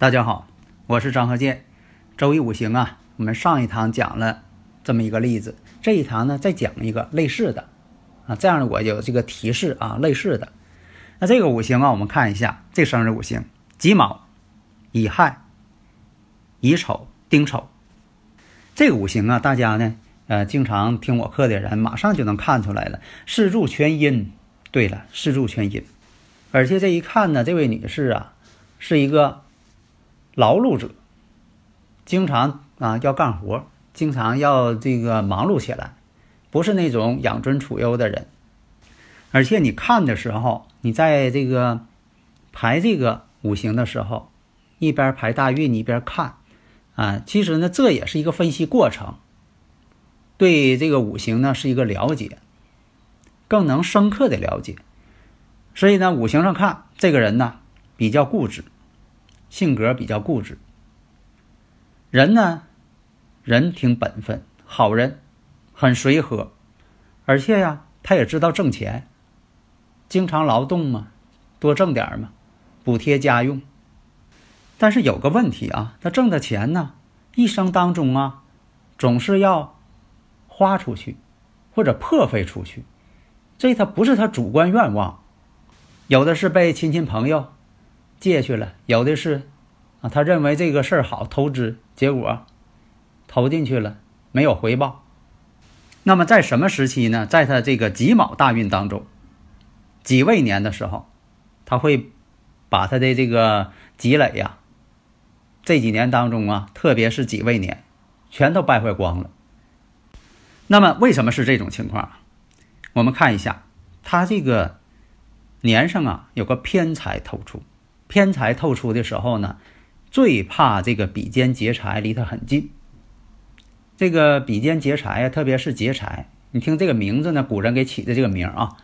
大家好，我是张和建。周易五行啊，我们上一堂讲了这么一个例子，这一堂呢再讲一个类似的啊，这样我有这个提示啊，类似的。那这个五行啊，我们看一下这生日五行：己卯、乙亥、乙丑、丁丑。这个五行啊，大家呢呃经常听我课的人，马上就能看出来了，四柱全阴。对了，四柱全阴，而且这一看呢，这位女士啊是一个。劳碌者，经常啊要干活，经常要这个忙碌起来，不是那种养尊处优的人。而且你看的时候，你在这个排这个五行的时候，一边排大运，一边看啊，其实呢这也是一个分析过程，对这个五行呢是一个了解，更能深刻的了解。所以呢，五行上看这个人呢比较固执。性格比较固执，人呢，人挺本分，好人，很随和，而且呀，他也知道挣钱，经常劳动嘛，多挣点嘛，补贴家用。但是有个问题啊，他挣的钱呢，一生当中啊，总是要花出去，或者破费出去，这他不是他主观愿望，有的是被亲戚朋友。借去了，有的是，啊，他认为这个事儿好投资，结果投进去了没有回报。那么在什么时期呢？在他这个己卯大运当中，己未年的时候，他会把他的这个积累呀，这几年当中啊，特别是己未年，全都败坏光了。那么为什么是这种情况？我们看一下，他这个年上啊有个偏财透出。偏财透出的时候呢，最怕这个比肩劫财离他很近。这个比肩劫财啊，特别是劫财，你听这个名字呢，古人给起的这个名啊，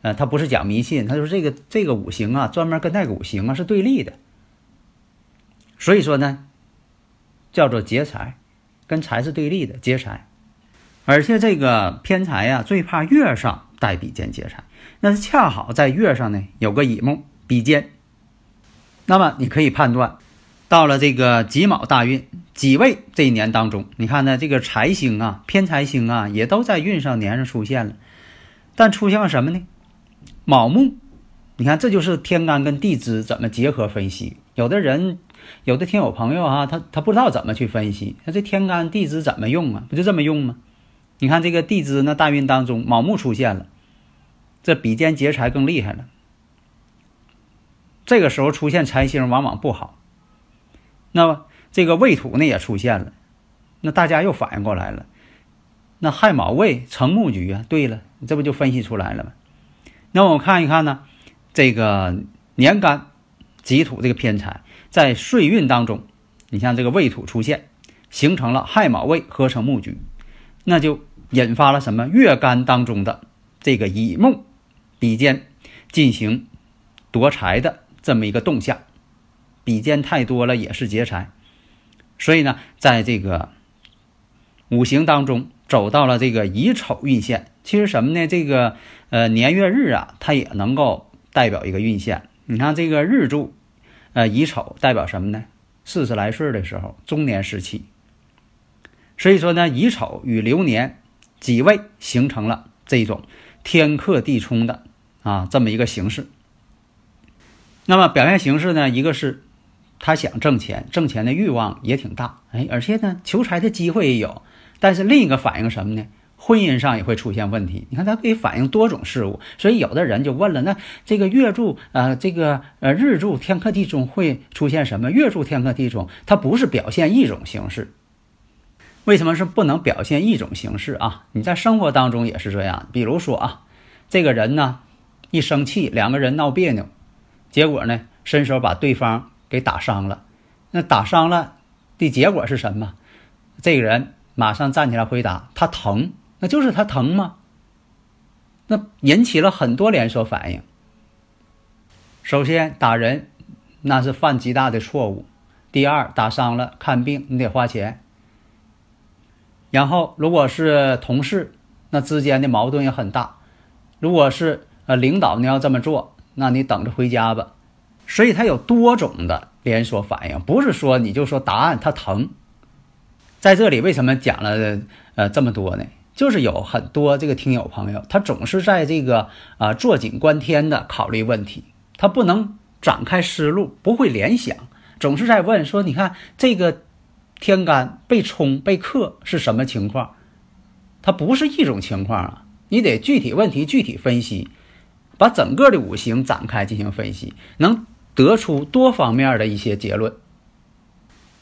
呃，他不是讲迷信，他说这个这个五行啊，专门跟那个五行啊是对立的。所以说呢，叫做劫财，跟财是对立的劫财。而且这个偏财呀，最怕月上带比肩劫财，那是恰好在月上呢有个乙木比肩。那么你可以判断，到了这个己卯大运己未这一年当中，你看呢，这个财星啊、偏财星啊，也都在运上年上出现了。但出现了什么呢？卯木，你看这就是天干跟地支怎么结合分析。有的人，有的听友朋友啊，他他不知道怎么去分析。那这天干地支怎么用啊？不就这么用吗？你看这个地支呢，大运当中卯木出现了，这比肩劫财更厉害了。这个时候出现财星往往不好，那么这个未土呢也出现了，那大家又反应过来了，那亥卯未成木局啊，对了，你这不就分析出来了吗？那我们看一看呢，这个年干己土这个偏财在岁运当中，你像这个未土出现，形成了亥卯未合成木局，那就引发了什么月干当中的这个乙木比肩进行夺财的。这么一个动向，比肩太多了也是劫财，所以呢，在这个五行当中走到了这个乙丑运线，其实什么呢？这个呃年月日啊，它也能够代表一个运线。你看这个日柱，呃乙丑代表什么呢？四十来岁的时候，中年时期。所以说呢，乙丑与流年己未形成了这种天克地冲的啊这么一个形式。那么表现形式呢？一个是他想挣钱，挣钱的欲望也挺大，哎，而且呢，求财的机会也有。但是另一个反映什么呢？婚姻上也会出现问题。你看，它可以反映多种事物。所以有的人就问了：那这个月柱呃，这个呃日柱天克地冲会出现什么？月柱天克地冲，它不是表现一种形式。为什么是不能表现一种形式啊？你在生活当中也是这样。比如说啊，这个人呢一生气，两个人闹别扭，结果呢伸手把对方给打伤了。那打伤了的结果是什么？这个人马上站起来回答：“他疼。”那就是他疼吗？那引起了很多连锁反应。首先打人，那是犯极大的错误。第二，打伤了看病你得花钱。然后，如果是同事，那之间的矛盾也很大。如果是呃领导，你要这么做，那你等着回家吧。所以它有多种的连锁反应，不是说你就说答案它疼。在这里为什么讲了呃这么多呢？就是有很多这个听友朋友，他总是在这个啊坐井观天的考虑问题，他不能展开思路，不会联想，总是在问说：你看这个。天干被冲被克是什么情况？它不是一种情况啊！你得具体问题具体分析，把整个的五行展开进行分析，能得出多方面的一些结论。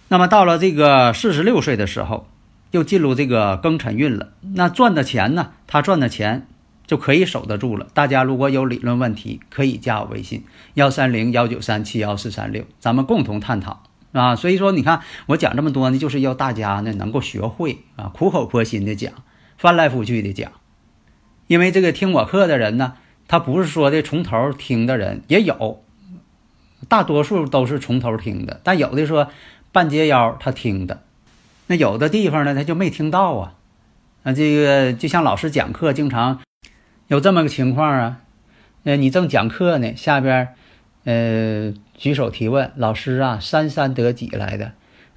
那么到了这个四十六岁的时候，又进入这个庚辰运了。那赚的钱呢？他赚的钱就可以守得住了。大家如果有理论问题，可以加我微信幺三零幺九三七幺四三六，咱们共同探讨。啊，所以说你看我讲这么多呢，就是要大家呢能够学会啊，苦口婆心的讲，翻来覆去的讲。因为这个听我课的人呢，他不是说的从头听的人也有，大多数都是从头听的，但有的说半截腰他听的，那有的地方呢他就没听到啊。啊，这个就像老师讲课，经常有这么个情况啊，呃，你正讲课呢，下边。呃，举手提问，老师啊，三三得几来的？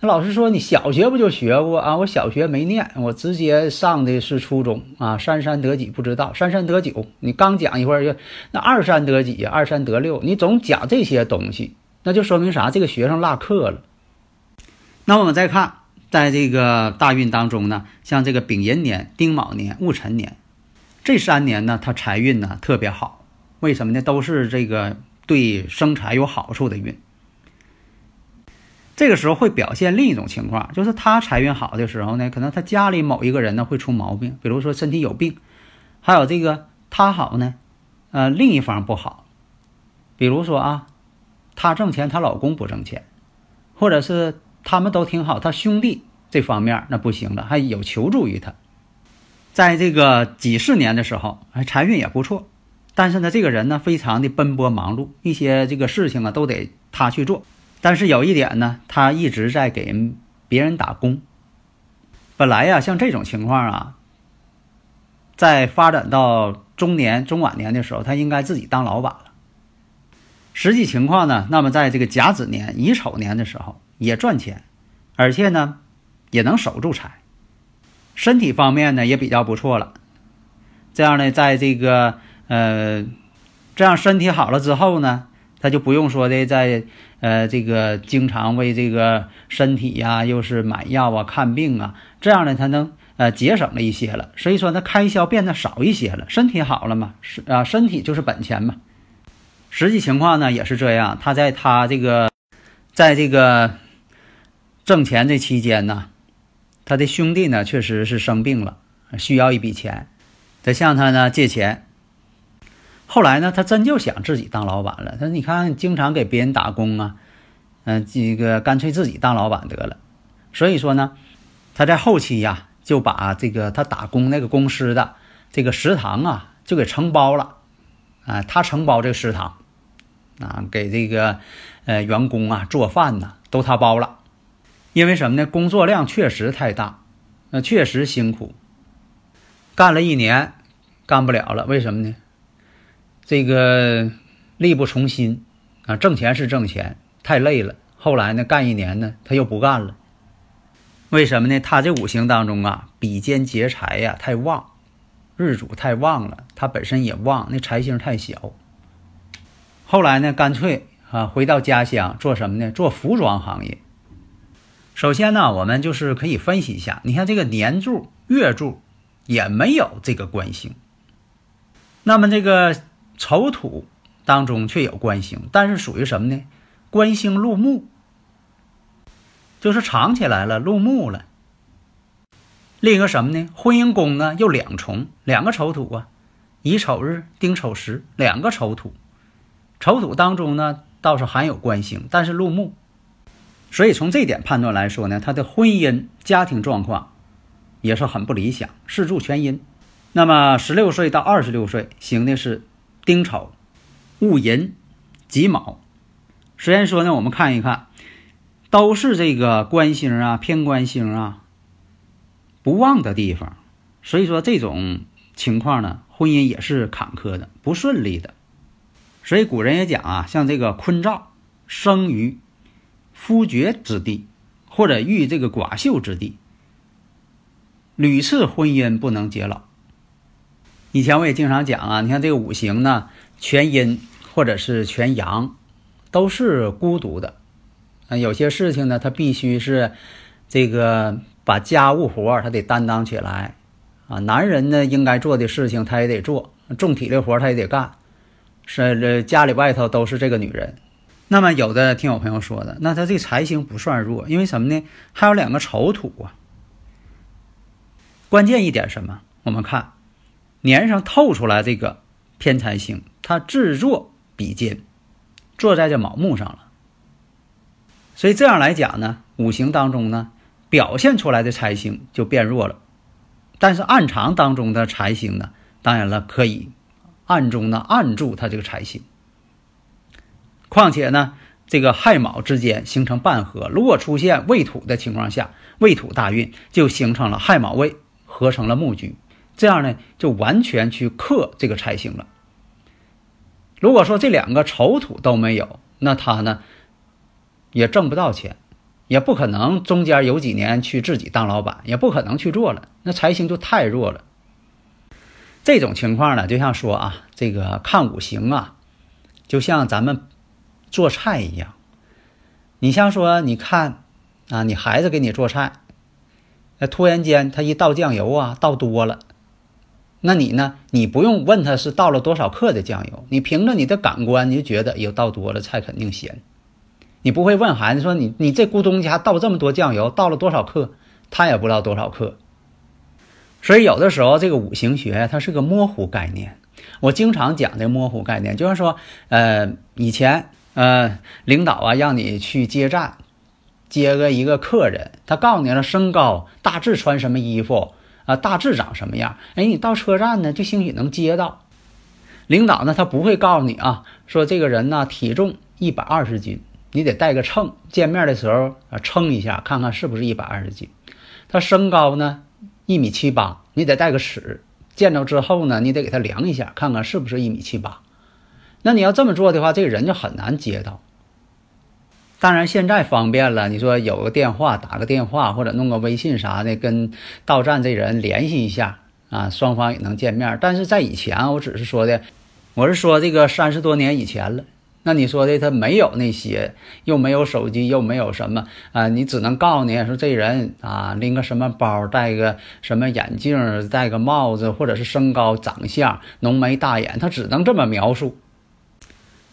老师说你小学不就学过啊？我小学没念，我直接上的是初中啊。三三得几不知道，三三得九，你刚讲一会儿就那二三得几？二三得六，你总讲这些东西，那就说明啥？这个学生落课了。那我们再看，在这个大运当中呢，像这个丙寅年、丁卯年、戊辰年这三年呢，他财运呢特别好，为什么呢？都是这个。对生财有好处的运，这个时候会表现另一种情况，就是他财运好的时候呢，可能他家里某一个人呢会出毛病，比如说身体有病，还有这个他好呢，呃，另一方不好，比如说啊，他挣钱，她老公不挣钱，或者是他们都挺好，他兄弟这方面那不行了，还有求助于他，在这个几十年的时候，哎，财运也不错。但是呢，这个人呢，非常的奔波忙碌，一些这个事情啊，都得他去做。但是有一点呢，他一直在给别人打工。本来呀，像这种情况啊，在发展到中年、中晚年的时候，他应该自己当老板了。实际情况呢，那么在这个甲子年、乙丑年的时候也赚钱，而且呢，也能守住财，身体方面呢也比较不错了。这样呢，在这个。呃，这样身体好了之后呢，他就不用说的在呃这个经常为这个身体呀，又是买药啊、看病啊，这样呢，他能呃节省了一些了。所以说，他开销变得少一些了。身体好了嘛，是啊，身体就是本钱嘛。实际情况呢也是这样，他在他这个在这个挣钱这期间呢，他的兄弟呢确实是生病了，需要一笔钱，得向他呢借钱。后来呢，他真就想自己当老板了。他说：“你看，经常给别人打工啊，嗯，这个干脆自己当老板得了。”所以说呢，他在后期呀，就把这个他打工那个公司的这个食堂啊，就给承包了。啊，他承包这个食堂，啊，给这个呃员工啊做饭呢，都他包了。因为什么呢？工作量确实太大，那确实辛苦，干了一年，干不了了。为什么呢？这个力不从心啊，挣钱是挣钱，太累了。后来呢，干一年呢，他又不干了。为什么呢？他这五行当中啊，比肩劫财呀，太旺，日主太旺了，他本身也旺，那财星太小。后来呢，干脆啊，回到家乡做什么呢？做服装行业。首先呢，我们就是可以分析一下，你看这个年柱、月柱也没有这个官星，那么这个。丑土当中却有官星，但是属于什么呢？官星入木，就是藏起来了，入木了。另一个什么呢？婚姻宫呢又两重，两个丑土啊，乙丑日、丁丑时，两个丑土。丑土当中呢倒是含有官星，但是入木，所以从这点判断来说呢，他的婚姻家庭状况也是很不理想，四柱全阴。那么十六岁到二十六岁行的是丁丑、戊寅、己卯。虽然说呢，我们看一看，都是这个官星啊、偏官星啊不旺的地方，所以说这种情况呢，婚姻也是坎坷的、不顺利的。所以古人也讲啊，像这个坤兆生于夫爵之地，或者遇这个寡秀之地，屡次婚姻不能结老。以前我也经常讲啊，你看这个五行呢，全阴或者是全阳。都是孤独的，啊，有些事情呢，他必须是这个把家务活他得担当起来，啊，男人呢应该做的事情他也得做，重体力活他也得干，是这家里外头都是这个女人。那么有的听有朋友说的，那他这财星不算弱，因为什么呢？还有两个丑土啊。关键一点什么？我们看年上透出来这个偏财星，它制作比肩。坐在这卯木上了，所以这样来讲呢，五行当中呢表现出来的财星就变弱了，但是暗藏当中的财星呢，当然了可以暗中呢暗住它这个财星。况且呢，这个亥卯之间形成半合，如果出现未土的情况下，未土大运就形成了亥卯未合成了木局，这样呢就完全去克这个财星了。如果说这两个丑土都没有，那他呢也挣不到钱，也不可能中间有几年去自己当老板，也不可能去做了。那财星就太弱了。这种情况呢，就像说啊，这个看五行啊，就像咱们做菜一样。你像说，你看啊，你孩子给你做菜，那突然间他一倒酱油啊，倒多了。那你呢？你不用问他是倒了多少克的酱油，你凭着你的感官，你就觉得有倒多了，菜肯定咸。你不会问孩子说你你这咕咚家倒这么多酱油，倒了多少克？他也不知道多少克。所以有的时候这个五行学它是个模糊概念。我经常讲这模糊概念，就是说，呃，以前呃领导啊让你去接站，接个一个客人，他告诉你了身高，大致穿什么衣服。啊，大致长什么样？哎，你到车站呢，就兴许能接到。领导呢，他不会告诉你啊，说这个人呢体重一百二十斤，你得带个秤，见面的时候啊称一下，看看是不是一百二十斤。他身高呢一米七八，你得带个尺，见着之后呢，你得给他量一下，看看是不是一米七八。那你要这么做的话，这个人就很难接到。当然，现在方便了。你说有个电话，打个电话或者弄个微信啥的，跟到站这人联系一下啊，双方也能见面。但是在以前，我只是说的，我是说这个三十多年以前了。那你说的他没有那些，又没有手机，又没有什么啊，你只能告诉你说这人啊，拎个什么包，戴个什么眼镜，戴个帽子，或者是身高、长相、浓眉大眼，他只能这么描述。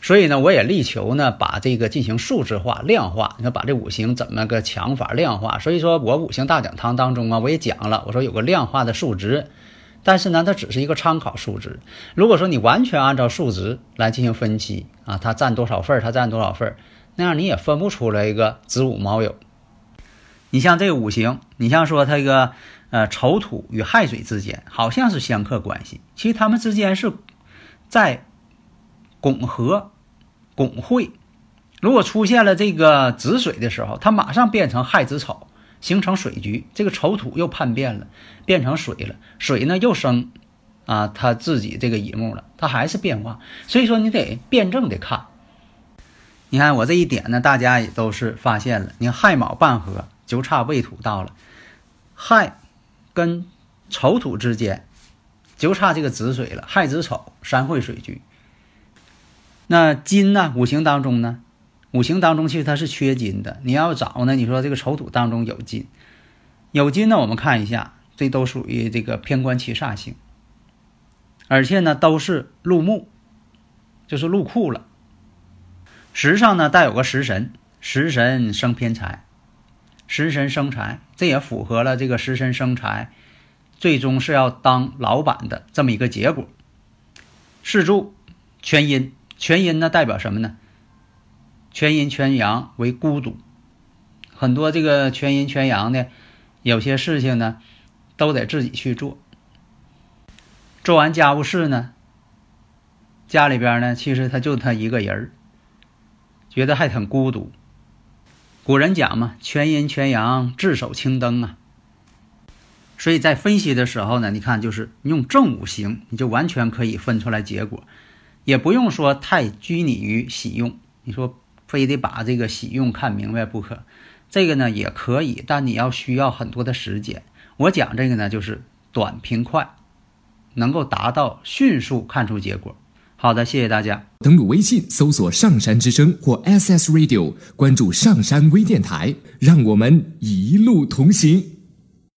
所以呢，我也力求呢，把这个进行数字化、量化。你说把这五行怎么个强法量化？所以说我五行大讲堂当中啊，我也讲了，我说有个量化的数值，但是呢，它只是一个参考数值。如果说你完全按照数值来进行分析啊，它占多少份儿，它占多少份儿，那样你也分不出来一个子午卯酉。你像这个五行，你像说它一个呃丑土与亥水之间好像是相克关系，其实它们之间是在。拱合、拱会，如果出现了这个子水的时候，它马上变成亥子丑，形成水局。这个丑土又叛变了，变成水了。水呢又生啊，它自己这个乙木了，它还是变化。所以说你得辩证的看。你看我这一点呢，大家也都是发现了。你看亥卯半合，就差未土到了。亥跟丑土之间就差这个子水了，亥子丑，三会水局。那金呢？五行当中呢？五行当中其实它是缺金的。你要找呢？你说这个丑土当中有金，有金呢？我们看一下，这都属于这个偏官七煞星，而且呢都是入木，就是入库了。时上呢带有个食神，食神生偏财，食神生财，这也符合了这个食神生财，最终是要当老板的这么一个结果。四柱全阴，全阴呢代表什么呢？全阴全阳为孤独，很多这个全阴全阳的，有些事情呢，都得自己去做。做完家务事呢，家里边呢，其实他就他一个人，觉得还很孤独。古人讲嘛，全阴全阳，自守青灯啊。所以在分析的时候呢，你看就是用正五行，你就完全可以分出来结果，也不用说太拘泥于喜用。你说。非得把这个喜用看明白不可，这个呢也可以，但你要需要很多的时间。我讲这个呢，就是短平快，能够达到迅速看出结果。好的，谢谢大家。登录微信搜索“上山之声”或 SS Radio，关注上山微电台，让我们一路同行。